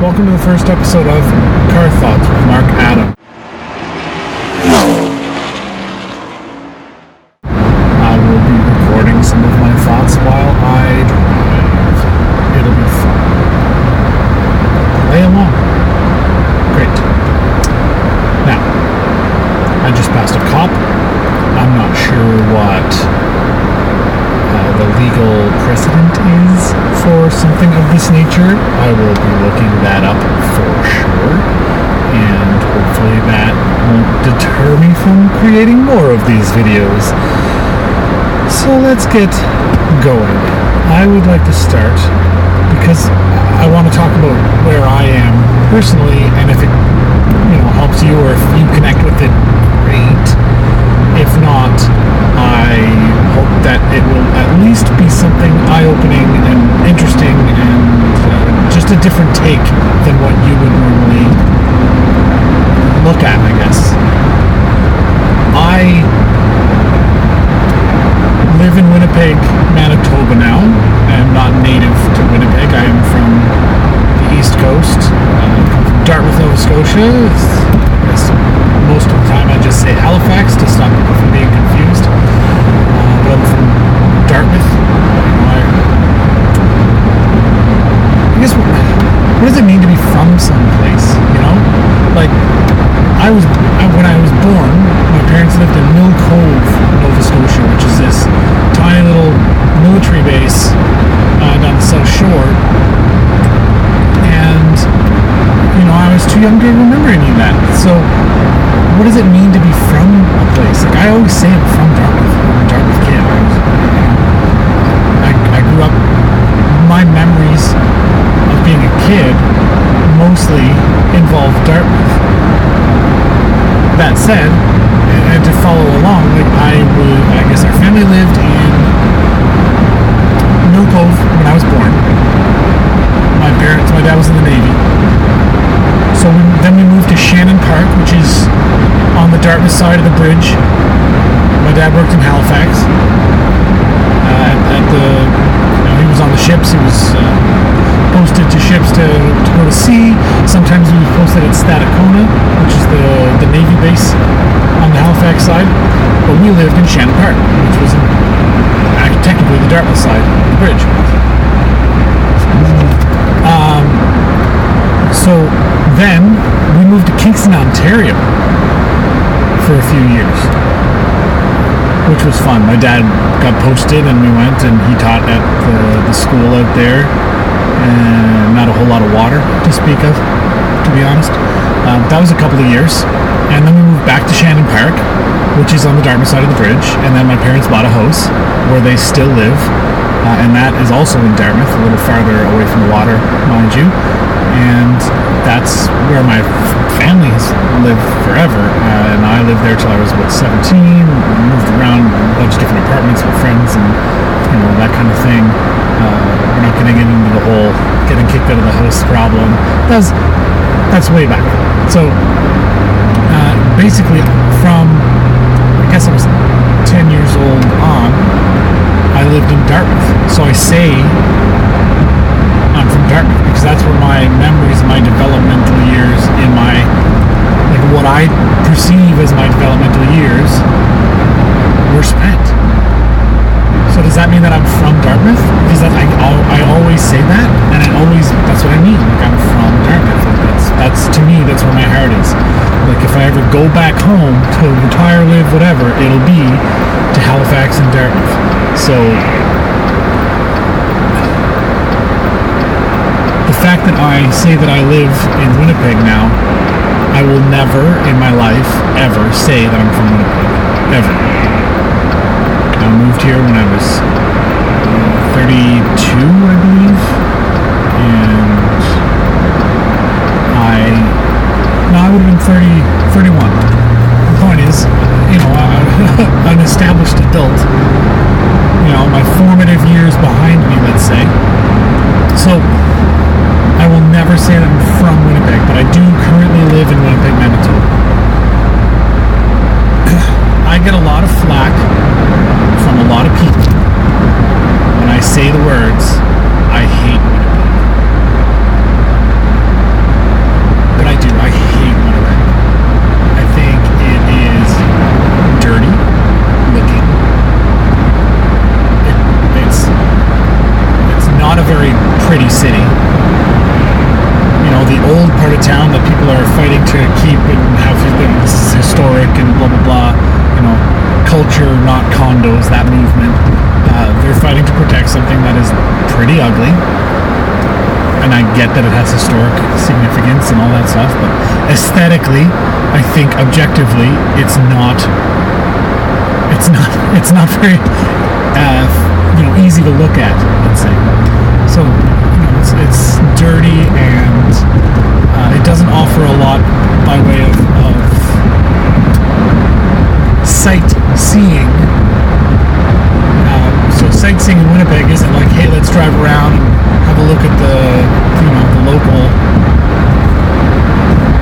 Welcome to the first episode of Car Thoughts with Mark Adam. I will be recording some of my thoughts while I drive. It'll be fun. Play along. Great. Now, I just passed a cop. I'm not sure what uh, the legal precedent is for something of this nature. I will be looking that up for sure. And hopefully that won't deter me from creating more of these videos. So let's get going. I would like to start because I want to talk about where I am personally and if it you know helps you or if you connect with it, great. If not, I that it will at least be something eye-opening and interesting and uh, just a different take than what you would normally look at, I guess. I live in Winnipeg, Manitoba now. I am not native to Winnipeg. I am from the East Coast, uh, come from Dartmouth, Nova Scotia. It's, it's most of the time I just say Halifax to stop people from being confused. Uh, but I'm from Dartmouth. You know, I, I guess what, what does it mean to be from someplace? You know, like I was I, when I was born, my parents lived in Mill Cove, Nova Scotia, which is this tiny little military base uh, down the South Shore. And you know, I was too young to remember any of that. So, what does it mean to be from a place? Like I always say, I'm from Dartmouth. I'm a Dartmouth kid. I, was, I, I grew up. My memories of being a kid mostly involved Dartmouth that said, and to follow along, like I would, I guess our family lived in Mill Cove when I was born. My parents, my dad was in the Navy. So we, then we moved to Shannon Park, which is on the Dartmouth side of the bridge. My dad worked in Halifax. Uh, at, at the, you know, he was on the ships. He was uh, posted to ships to, to go to sea. Sometimes he was posted at Stadacona, which is the, the Navy base on the Halifax side. But we lived in Shannon Park, which was in, uh, technically the Dartmouth side of the bridge. Um, so then we moved to Kingston, Ontario for a few years, which was fun. My dad got posted and we went and he taught at the, the school out there. And not a whole lot of water to speak of, to be honest. Um, that was a couple of years, and then we moved back to Shannon Park, which is on the Dartmouth side of the bridge, and then my parents bought a house where they still live, uh, and that is also in Dartmouth, a little farther away from the water, mind you, and that's where my family has lived forever, uh, I lived there till I was about 17, moved around a bunch of different apartments with friends and you know that kind of thing. Uh, we're not getting into the whole getting kicked out of the house problem. That's that's way back. So uh, basically, from I guess I was 10 years old on, I lived in Dartmouth. So I say I'm from Dartmouth because that's where my memories, my developmental years, in my what I perceive as my developmental years were spent. So does that mean that I'm from Dartmouth? Because that I, I always say that, and I always that's what I mean. Like I'm from Dartmouth. That's that's to me that's where my heart is. Like if I ever go back home to retire, live, whatever, it'll be to Halifax and Dartmouth. So the fact that I say that I live in Winnipeg now, I will never in my life ever say that I'm from Winnipeg. Ever. I moved here when I was 32, I believe, and I no, I would have been 30, 31. The point is, you know, I, an established adult. You know, my formative years behind me, let's say. So, I will never say that I'm from Winnipeg, but I do currently live in Winnipeg, Manitoba. I get a lot of flack from a lot of people when I say the words, I hate Winnipeg. that movement. Uh, they're fighting to protect something that is pretty ugly. And I get that it has historic significance and all that stuff, but aesthetically, I think objectively, it's not. It's not. It's not very, uh, you know, easy to look at. Let's say. So, you know, it's, it's dirty and uh, it doesn't offer a lot by way of, of sightseeing. Sightseeing in Winnipeg isn't like, hey, let's drive around and have a look at the, you know, the local.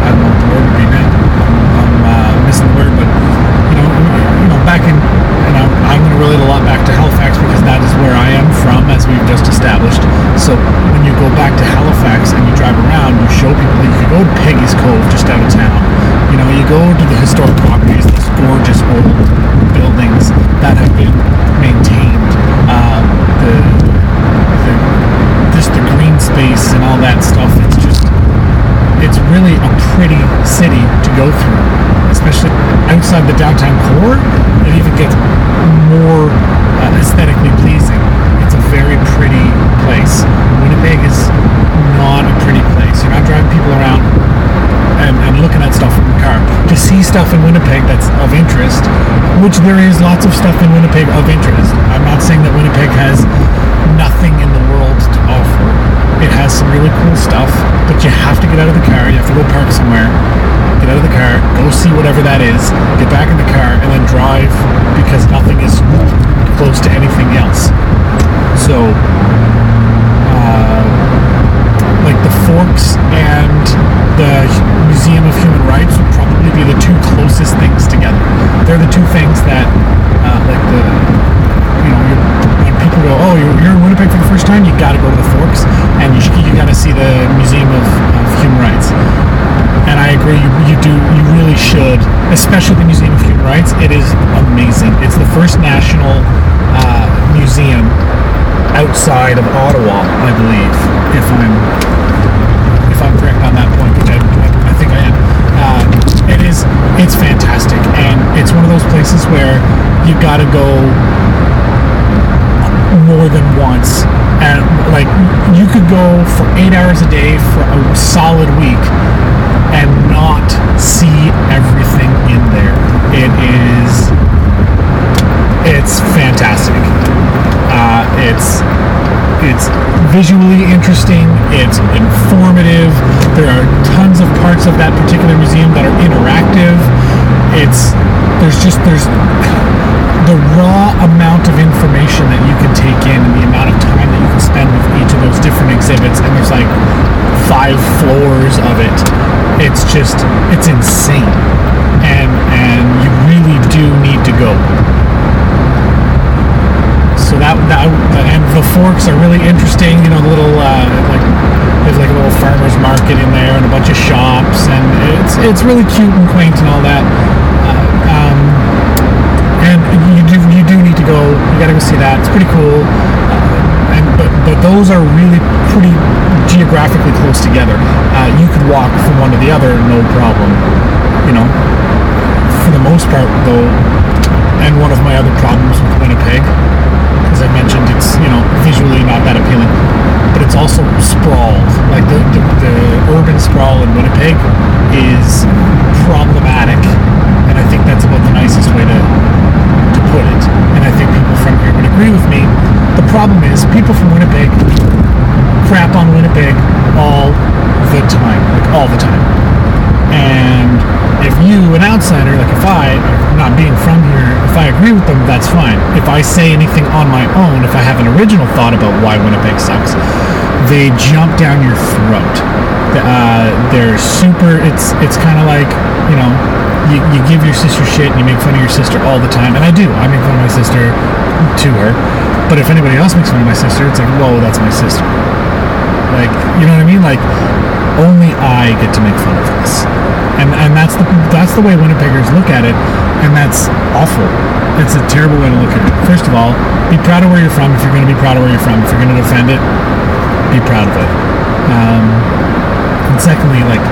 I don't know what the word would be. I'm uh, missing the word, but you know, you know, back in, you know, I'm going to relate a lot back to Halifax because that is where I am from, as we've just established. So when you go back to Halifax and you drive around, you show people that you can go to Peggy's Cove just out of town. You know, you go to the historic properties, this gorgeous old buildings that have been maintained. Um, the, the just the green space and all that stuff. It's just it's really a pretty city to go through, especially outside the downtown core. It even gets more uh, aesthetically pleasing. It's a very pretty place. Winnipeg is not a pretty place. You're not driving people around and, and looking at stuff in the car. To see stuff in Winnipeg that's of interest, which there is lots of stuff in Winnipeg of interest. I'm not saying that Winnipeg has nothing in the world to offer. It has some really cool stuff, but you have to get out of the car. You have to go park somewhere. Out of the car, go see whatever that is, get back in the car, and then drive because nothing is close to anything else. So, uh, like the Forks and the Museum of Human Rights would probably be the two closest things together. They're the two things that, uh, like the, you know, when people go, oh, you're, you're in Winnipeg for the first time, you got to go to the Forks, and you, you got to see the Museum of, of Human Rights. And I you, you do, you really should, especially the Museum of Human Rights. It is amazing. It's the first national uh, museum outside of Ottawa, I believe, if I'm if I'm correct on that point, which I, I think I am. Uh, it is it's fantastic, and it's one of those places where you've got to go more than once. And like you could go for eight hours a day for a solid week and not see everything in there. It is it's fantastic. Uh, it's it's visually interesting. It's informative. There are tons of parts of that particular museum that are interactive. It's there's just there's the raw amount of information that you can take in and the amount of time that you can spend with each of those different exhibits and there's like five floors of it it's just it's insane and and you really do need to go so that that and the forks are really interesting you know the little uh, like there's like a little farmers market in there and a bunch of shops and it's it's really cute and quaint and all that uh, um, and you do you do need to go. You got to go see that. It's pretty cool. Uh, and but but those are really pretty geographically close together. Uh, you could walk from one to the other, no problem. You know, for the most part though. And one of my other problems with Winnipeg, as I mentioned, it's you know visually not that appealing, but it's also sprawled. Like the the, the urban sprawl in Winnipeg is problematic, and I think that's about the nicest way to to put it. And I think people from here would agree with me. The problem is people from Winnipeg crap on Winnipeg all the time, like all the time. And if you, an outsider, like if I, not being from here, if I agree with them, that's fine. If I say anything on my own, if I have an original thought about why Winnipeg sucks, they jump down your throat. Uh, they're super. It's it's kind of like you know, you, you give your sister shit and you make fun of your sister all the time, and I do. I make fun of my sister to her. But if anybody else makes fun of my sister, it's like, whoa, that's my sister. Like, you know what I mean? Like, only I get to make fun of this, and and that's the that's the way Winnipeggers look at it, and that's awful. It's a terrible way to look at it. First of all, be proud of where you're from if you're going to be proud of where you're from. If you're going to defend it, be proud of it. Um, and secondly, like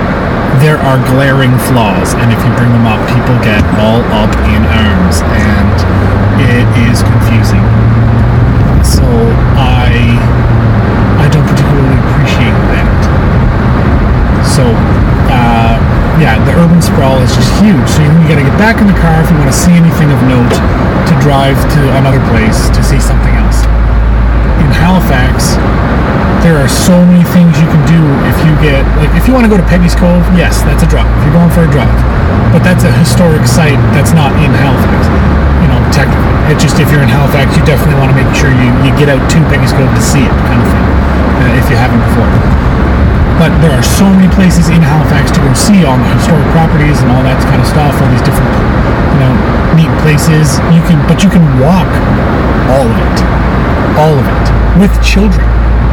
there are glaring flaws, and if you bring them up, people get all up in arms, and it is confusing. So I I don't particularly. So uh, yeah, the urban sprawl is just huge. So you, got to get back in the car if you want to see anything of note to drive to another place to see something else. In Halifax, there are so many things you can do if you get like if you want to go to Peggy's Cove, yes, that's a drive. If you're going for a drive, but that's a historic site that's not in Halifax. You know, technically, it's just if you're in Halifax, you definitely want to make sure you, you get out to Peggy's Cove to see it, kind of thing, uh, if you haven't before. But there are so many places in Halifax to go see all the historic properties and all that kind of stuff, all these different, you know, neat places. You can, but you can walk all of it, all of it with children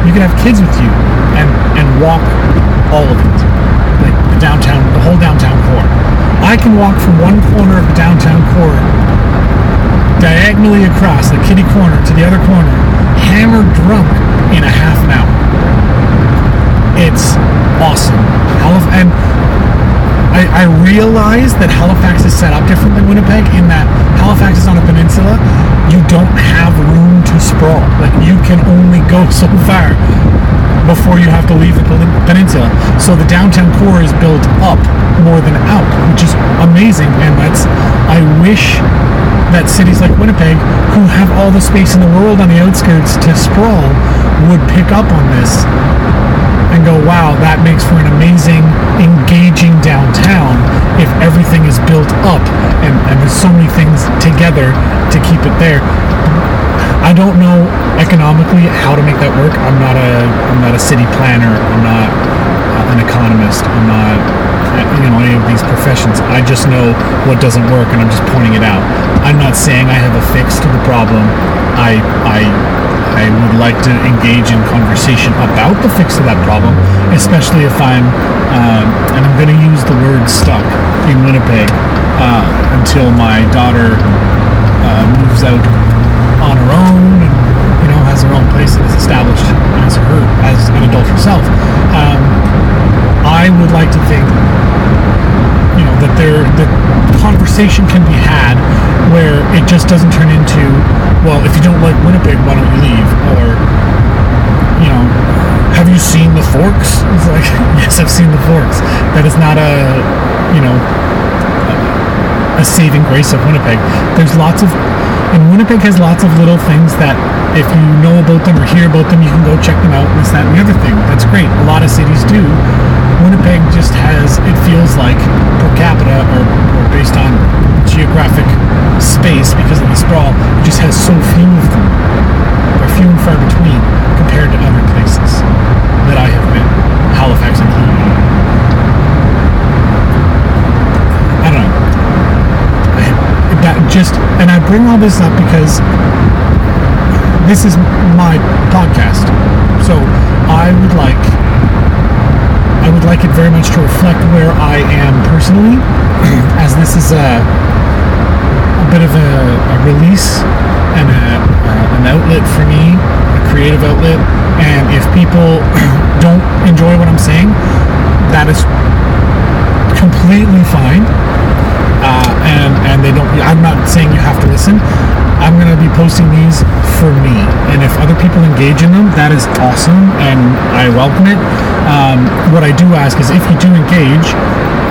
you can have kids with you and and walk all of it, like the downtown, the whole downtown core. I can walk from one corner of the downtown core diagonally across the kitty corner to the other corner, hammered drunk in a half an hour. It's awesome. And I, I realize that Halifax is set up different than Winnipeg in that Halifax is on a peninsula. You don't have room to sprawl. Like you can only go so far before you have to leave the peninsula. So the downtown core is built up more than out, which is amazing. And that's I wish that cities like Winnipeg, who have all the space in the world on the outskirts to sprawl, would pick up on this and go, wow, that makes for an amazing, engaging downtown if everything is built up and, and there's so many things together to keep it there. I don't know economically how to make that work. I'm not a I'm not a city planner. I'm not an economist. I'm not you know any of these professions. I just know what doesn't work and I'm just pointing it out. I'm not saying I have a fix to the problem. I I I would like to engage in conversation about the fix of that problem, especially if I'm, um, and I'm going to use the word stuck in Winnipeg uh, until my daughter uh, moves out on her own and you know has her own place and is established as her as an adult herself. Um, I would like to think you know that there that conversation can be had where it just doesn't turn into well if you don't like Winnipeg why don't you leave? Or you know have you seen the forks? It's like yes I've seen the forks. That is not a you know a saving grace of Winnipeg. There's lots of and Winnipeg has lots of little things that if you know about them or hear about them you can go check them out and this that and the other thing. That's great. A lot of cities do Winnipeg just has, it feels like, per capita or, or based on geographic space because of the sprawl, it just has so few of them. They're few and far between compared to other places that I have been, Halifax included. I don't know. I, that just, and I bring all this up because this is my podcast. So I would like I would like it very much to reflect where I am personally, as this is a, a bit of a, a release and a, an outlet for me, a creative outlet. And if people don't enjoy what I'm saying, that is completely fine. And and they don't. I'm not saying you have to listen. I'm going to be posting these for me. And if other people engage in them, that is awesome and I welcome it. Um, what I do ask is if you do engage,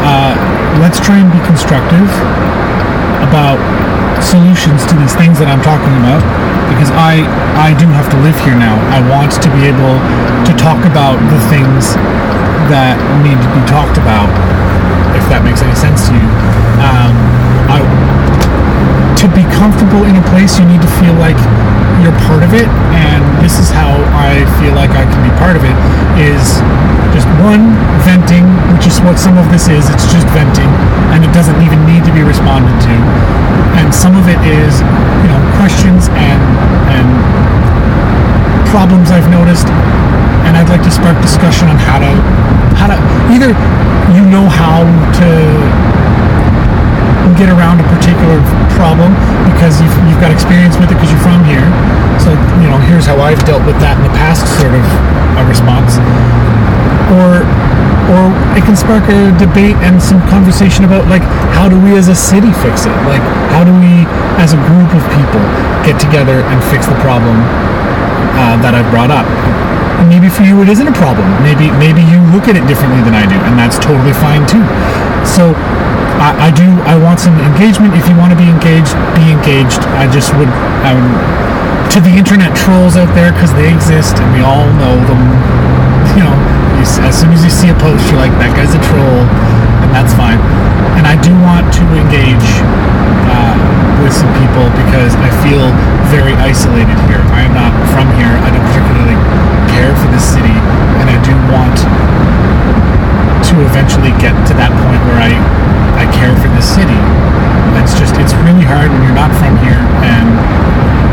uh, let's try and be constructive about solutions to these things that I'm talking about because I I do have to live here now. I want to be able to talk about the things that need to be talked about if that makes any sense to you. Um, I, to be comfortable in a place, you need to feel like you're part of it. And this is how I feel like I can be part of it is just one, venting, which is what some of this is. It's just venting and it doesn't even need to be responded to. And some of it is, you know, questions and, and problems I've noticed. And I'd like to spark discussion on how to, how to, either you know how to get around a particular problem because you've, you've got experience with it because you're from here. So, you know, here's how I've dealt with that in the past, sort of a response. Or or it can spark a debate and some conversation about like how do we as a city fix it? Like how do we as a group of people get together and fix the problem uh, that I've brought up? Maybe for you it isn't a problem. Maybe maybe you look at it differently than I do, and that's totally fine too. So I, I do I want some engagement. If you want to be engaged, be engaged. I just would I would to the internet trolls out there because they exist and we all know them. You know, as soon as you see a post, you're like, that guy's a troll, and that's fine. And I do want to engage uh, with some people because I feel very isolated here. I am not from here. I don't particularly care for this city, and I do want to eventually get to that point where I I care for this city. It's just it's really hard when you're not from here and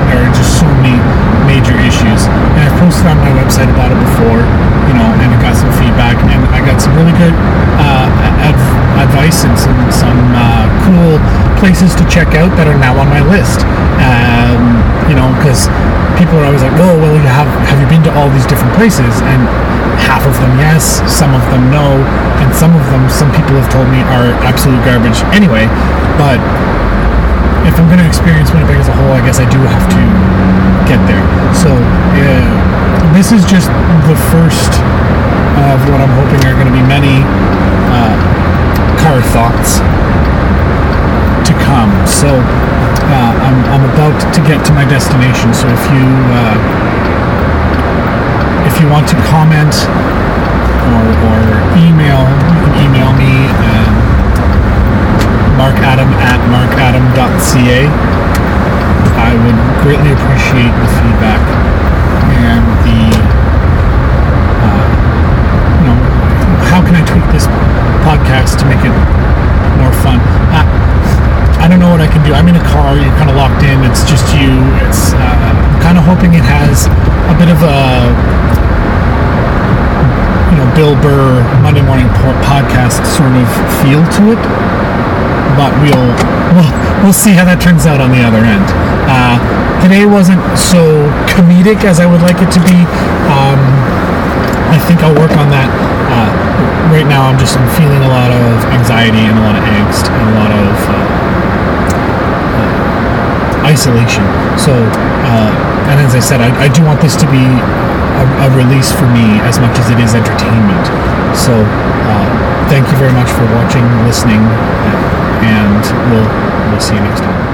there are just so many major issues. And I've posted on my website about it before, you know, and I got some feedback and I got some really good uh, adv- advice and some some uh, cool places to check out that are now on my list. Um, you know, because people are always like, "Oh, well, you have have you been to all these different places?" And half of them yes, some of them no, and some of them, some people have told me are absolute garbage anyway. But if I'm going to experience Winnipeg as a whole, I guess I do have to get there. So yeah, this is just the first of what I'm hoping are going to be many uh, car thoughts come. So uh, I'm, I'm about to get to my destination. So if you uh, if you want to comment or, or email, you can email me at markadam at markadam.ca. I would greatly appreciate the feedback and the, uh, you know, how can I tweak this podcast to make it more fun? I, don't know what I can do. I'm in a car. You're kind of locked in. It's just you. It's. Uh, I'm kind of hoping it has a bit of a, you know, Bill Burr Monday morning podcast sort of feel to it. But we'll we'll we'll see how that turns out on the other end. Uh, today wasn't so comedic as I would like it to be. Um, I think I'll work on that. Uh, right now, I'm just I'm feeling a lot of anxiety and a lot of angst and a lot of uh, isolation. So, uh, and as I said, I, I do want this to be a, a release for me as much as it is entertainment. So, uh, thank you very much for watching, listening, and we'll we'll see you next time.